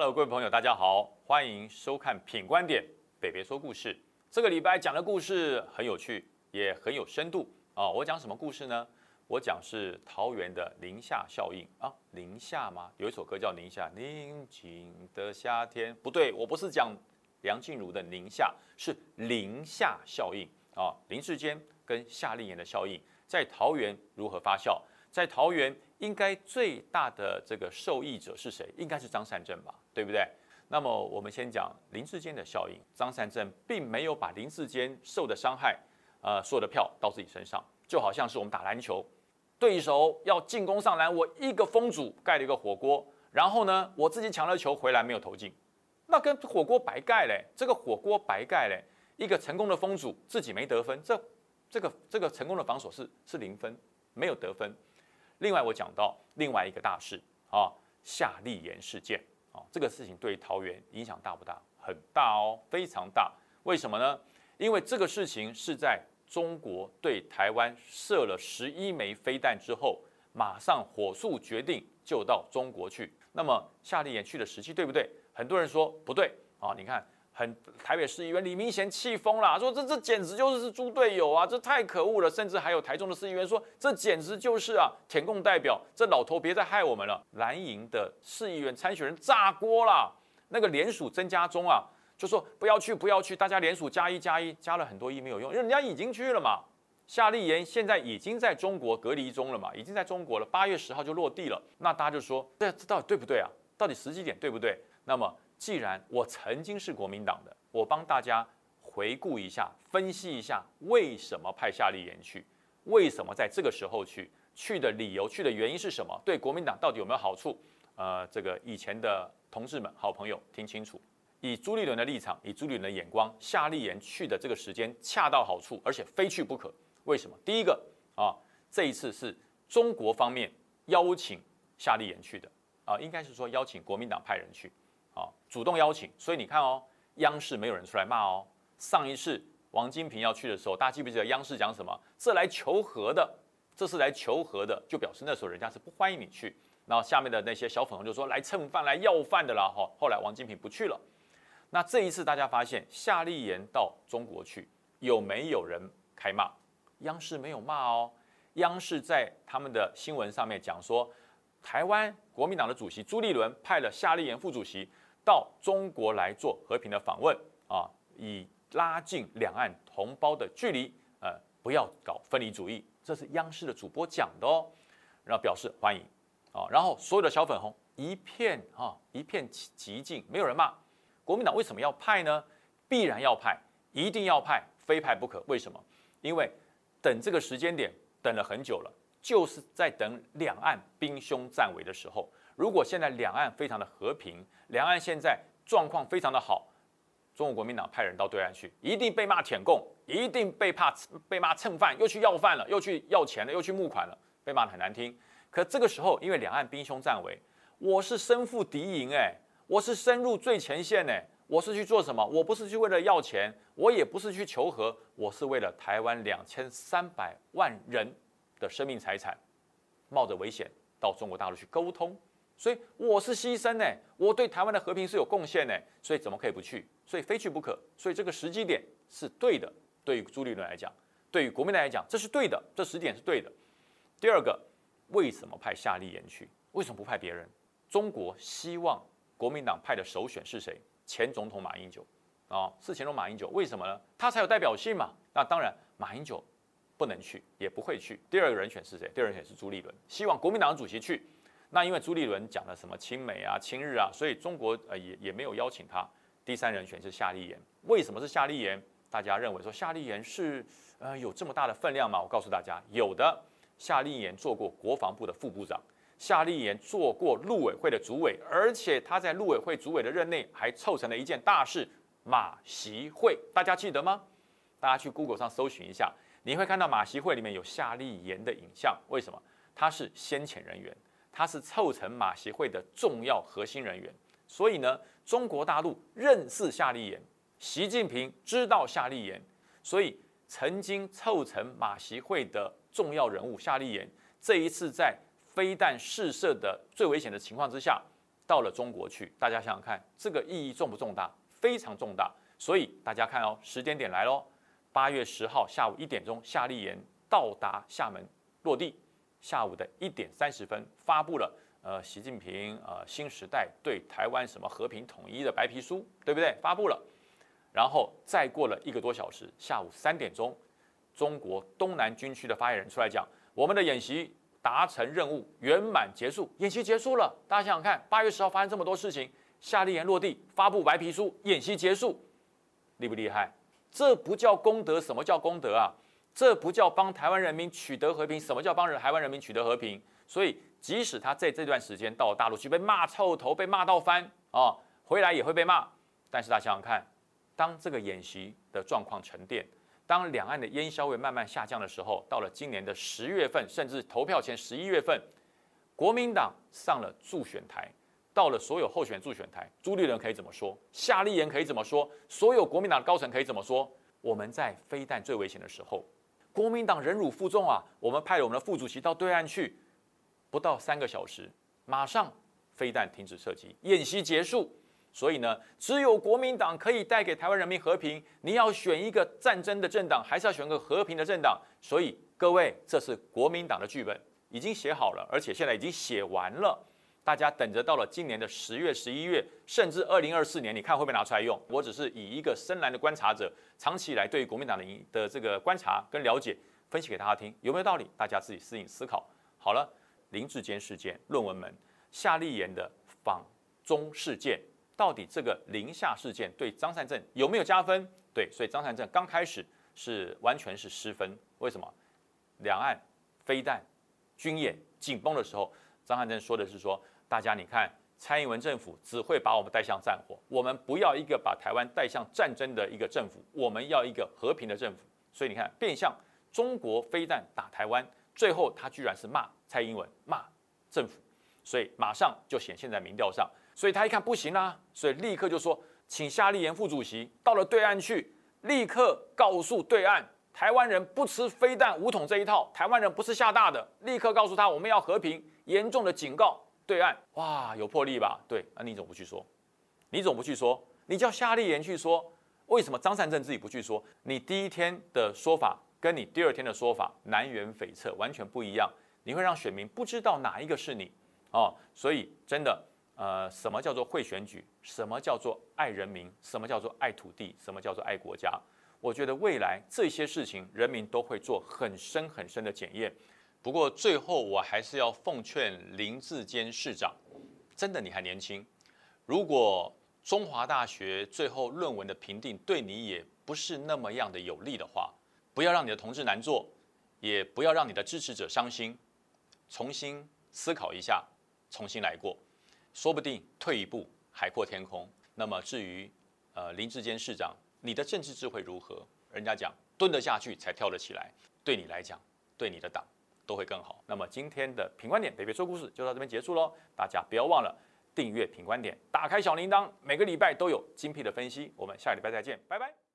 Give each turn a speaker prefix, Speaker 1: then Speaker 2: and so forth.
Speaker 1: Hello，各位朋友，大家好，欢迎收看《品观点北北说故事》。这个礼拜讲的故事很有趣，也很有深度啊。我讲什么故事呢？我讲是桃园的宁夏效应啊。宁夏吗？有一首歌叫《宁夏》，宁静的夏天。不对，我不是讲梁静茹的宁夏，是宁夏效应啊。林志坚跟夏令营的效应在桃园如何发酵？在桃园。应该最大的这个受益者是谁？应该是张善政吧，对不对？那么我们先讲林志坚的效应。张善政并没有把林志坚受的伤害，呃，所有的票到自己身上，就好像是我们打篮球，对手要进攻上篮，我一个封阻盖了一个火锅，然后呢，我自己抢了球回来没有投进，那跟火锅白盖嘞，这个火锅白盖嘞，一个成功的封阻自己没得分，这这个这个成功的防守是是零分，没有得分。另外，我讲到另外一个大事啊，夏立言事件啊，这个事情对桃园影响大不大？很大哦，非常大。为什么呢？因为这个事情是在中国对台湾射了十一枚飞弹之后，马上火速决定就到中国去。那么夏立言去的时期对不对？很多人说不对啊，你看。很台北市议员李明贤气疯了，说这这简直就是猪队友啊，这太可恶了。甚至还有台中的市议员说，这简直就是啊，舔共代表，这老头别再害我们了。蓝营的市议员参选人炸锅了，那个联署增加中啊，就说不要去不要去，大家联署加一加一，加了很多一没有用，因为人家已经去了嘛。夏立言现在已经在中国隔离中了嘛，已经在中国了，八月十号就落地了。那大家就说，这这到底对不对啊？到底实际点对不对？那么。既然我曾经是国民党的，我帮大家回顾一下，分析一下为什么派夏立言去，为什么在这个时候去，去的理由，去的原因是什么，对国民党到底有没有好处？呃，这个以前的同志们、好朋友听清楚，以朱立伦的立场，以朱立伦的眼光，夏立言去的这个时间恰到好处，而且非去不可。为什么？第一个啊，这一次是中国方面邀请夏立言去的啊，应该是说邀请国民党派人去。啊，主动邀请，所以你看哦，央视没有人出来骂哦。上一次王金平要去的时候，大家记不记得央视讲什么？这来求和的，这是来求和的，就表示那时候人家是不欢迎你去。然后下面的那些小粉红就说来蹭饭、来要饭的啦。哈，后来王金平不去了。那这一次大家发现夏立言到中国去，有没有人开骂？央视没有骂哦，央视在他们的新闻上面讲说，台湾国民党的主席朱立伦派了夏立言副主席。到中国来做和平的访问啊，以拉近两岸同胞的距离，呃，不要搞分离主义，这是央视的主播讲的哦，然后表示欢迎啊，然后所有的小粉红一片啊一片寂静，没有人骂国民党为什么要派呢？必然要派，一定要派，非派不可。为什么？因为等这个时间点等了很久了，就是在等两岸兵凶战危的时候。如果现在两岸非常的和平，两岸现在状况非常的好，中国国民党派人到对岸去，一定被骂舔共，一定被怕被骂蹭饭，又去要饭了，又去要钱了，又去募款了，被骂的很难听。可这个时候，因为两岸兵凶战危，我是身负敌营，哎，我是深入最前线，哎，我是去做什么？我不是去为了要钱，我也不是去求和，我是为了台湾两千三百万人的生命财产，冒着危险到中国大陆去沟通。所以我是牺牲呢，我对台湾的和平是有贡献呢，所以怎么可以不去？所以非去不可。所以这个时机点是对的，对于朱立伦来讲，对于国民党来讲，这是对的，这时点是对的。第二个，为什么派夏立言去？为什么不派别人？中国希望国民党派的首选是谁？前总统马英九啊，是前总统马英九。为什么呢？他才有代表性嘛。那当然，马英九不能去，也不会去。第二个人选是谁？第二个人选是朱立伦，希望国民党主席去。那因为朱立伦讲了什么亲美啊、亲日啊，所以中国呃也也没有邀请他。第三人选是夏立言，为什么是夏立言？大家认为说夏立言是呃有这么大的分量吗？我告诉大家，有的。夏立言做过国防部的副部长，夏立言做过陆委会的主委，而且他在陆委会主委的任内还凑成了一件大事——马习会。大家记得吗？大家去 Google 上搜寻一下，你会看到马习会里面有夏立言的影像。为什么？他是先遣人员。他是凑成马协会的重要核心人员，所以呢，中国大陆认识夏立言，习近平知道夏立言，所以曾经凑成马协会的重要人物夏立言，这一次在飞弹试射的最危险的情况之下，到了中国去。大家想想看，这个意义重不重大？非常重大。所以大家看哦，时间点来喽，八月十号下午一点钟，夏立言到达厦门落地，下午的一点三十分发布了呃习近平呃新时代对台湾什么和平统一的白皮书，对不对？发布了，然后再过了一个多小时，下午三点钟，中国东南军区的发言人出来讲，我们的演习达成任务，圆满结束，演习结束了。大家想想看，八月十号发生这么多事情，夏立言落地发布白皮书，演习结束。厉不厉害？这不叫功德，什么叫功德啊？这不叫帮台湾人民取得和平，什么叫帮人台湾人民取得和平？所以，即使他在这段时间到大陆去被骂臭头，被骂到翻啊，回来也会被骂。但是，大家想想看，当这个演习的状况沉淀，当两岸的烟硝味慢慢下降的时候，到了今年的十月份，甚至投票前十一月份，国民党上了助选台。到了所有候选助选台，朱立伦可以怎么说？夏立言可以怎么说？所有国民党的高层可以怎么说？我们在飞弹最危险的时候，国民党忍辱负重啊！我们派了我们的副主席到对岸去，不到三个小时，马上飞弹停止射击，演习结束。所以呢，只有国民党可以带给台湾人民和平。你要选一个战争的政党，还是要选个和平的政党？所以各位，这是国民党的剧本已经写好了，而且现在已经写完了。大家等着到了今年的十月、十一月，甚至二零二四年，你看会不会拿出来用？我只是以一个深蓝的观察者，长期以来对于国民党的的这个观察跟了解，分析给大家听，有没有道理？大家自己私隐思考。好了，林志坚事件论文门，夏立言的访中事件，到底这个林夏事件对张善政有没有加分？对，所以张善政刚开始是完全是失分。为什么？两岸飞弹军演紧绷的时候，张善政说的是说。大家，你看，蔡英文政府只会把我们带向战火，我们不要一个把台湾带向战争的一个政府，我们要一个和平的政府。所以你看，变相中国飞弹打台湾，最后他居然是骂蔡英文，骂政府，所以马上就显现在民调上。所以他一看不行啦，所以立刻就说，请夏立言副主席到了对岸去，立刻告诉对岸，台湾人不吃飞弹武统这一套，台湾人不是吓大的，立刻告诉他我们要和平，严重的警告。对岸哇，有魄力吧？对，那你怎么不去说？你怎么不去说？你叫夏立言去说？为什么张善政自己不去说？你第一天的说法跟你第二天的说法南辕北辙，完全不一样。你会让选民不知道哪一个是你哦。所以真的，呃，什么叫做会选举？什么叫做爱人民？什么叫做爱土地？什么叫做爱国家？我觉得未来这些事情，人民都会做很深很深的检验。不过最后，我还是要奉劝林志坚市长，真的你还年轻。如果中华大学最后论文的评定对你也不是那么样的有利的话，不要让你的同志难做，也不要让你的支持者伤心，重新思考一下，重新来过，说不定退一步海阔天空。那么至于呃林志坚市长，你的政治智慧如何？人家讲蹲得下去才跳得起来，对你来讲，对你的党。都会更好。那么今天的品观点北北说故事就到这边结束喽。大家不要忘了订阅品观点，打开小铃铛，每个礼拜都有精辟的分析。我们下个礼拜再见，拜拜。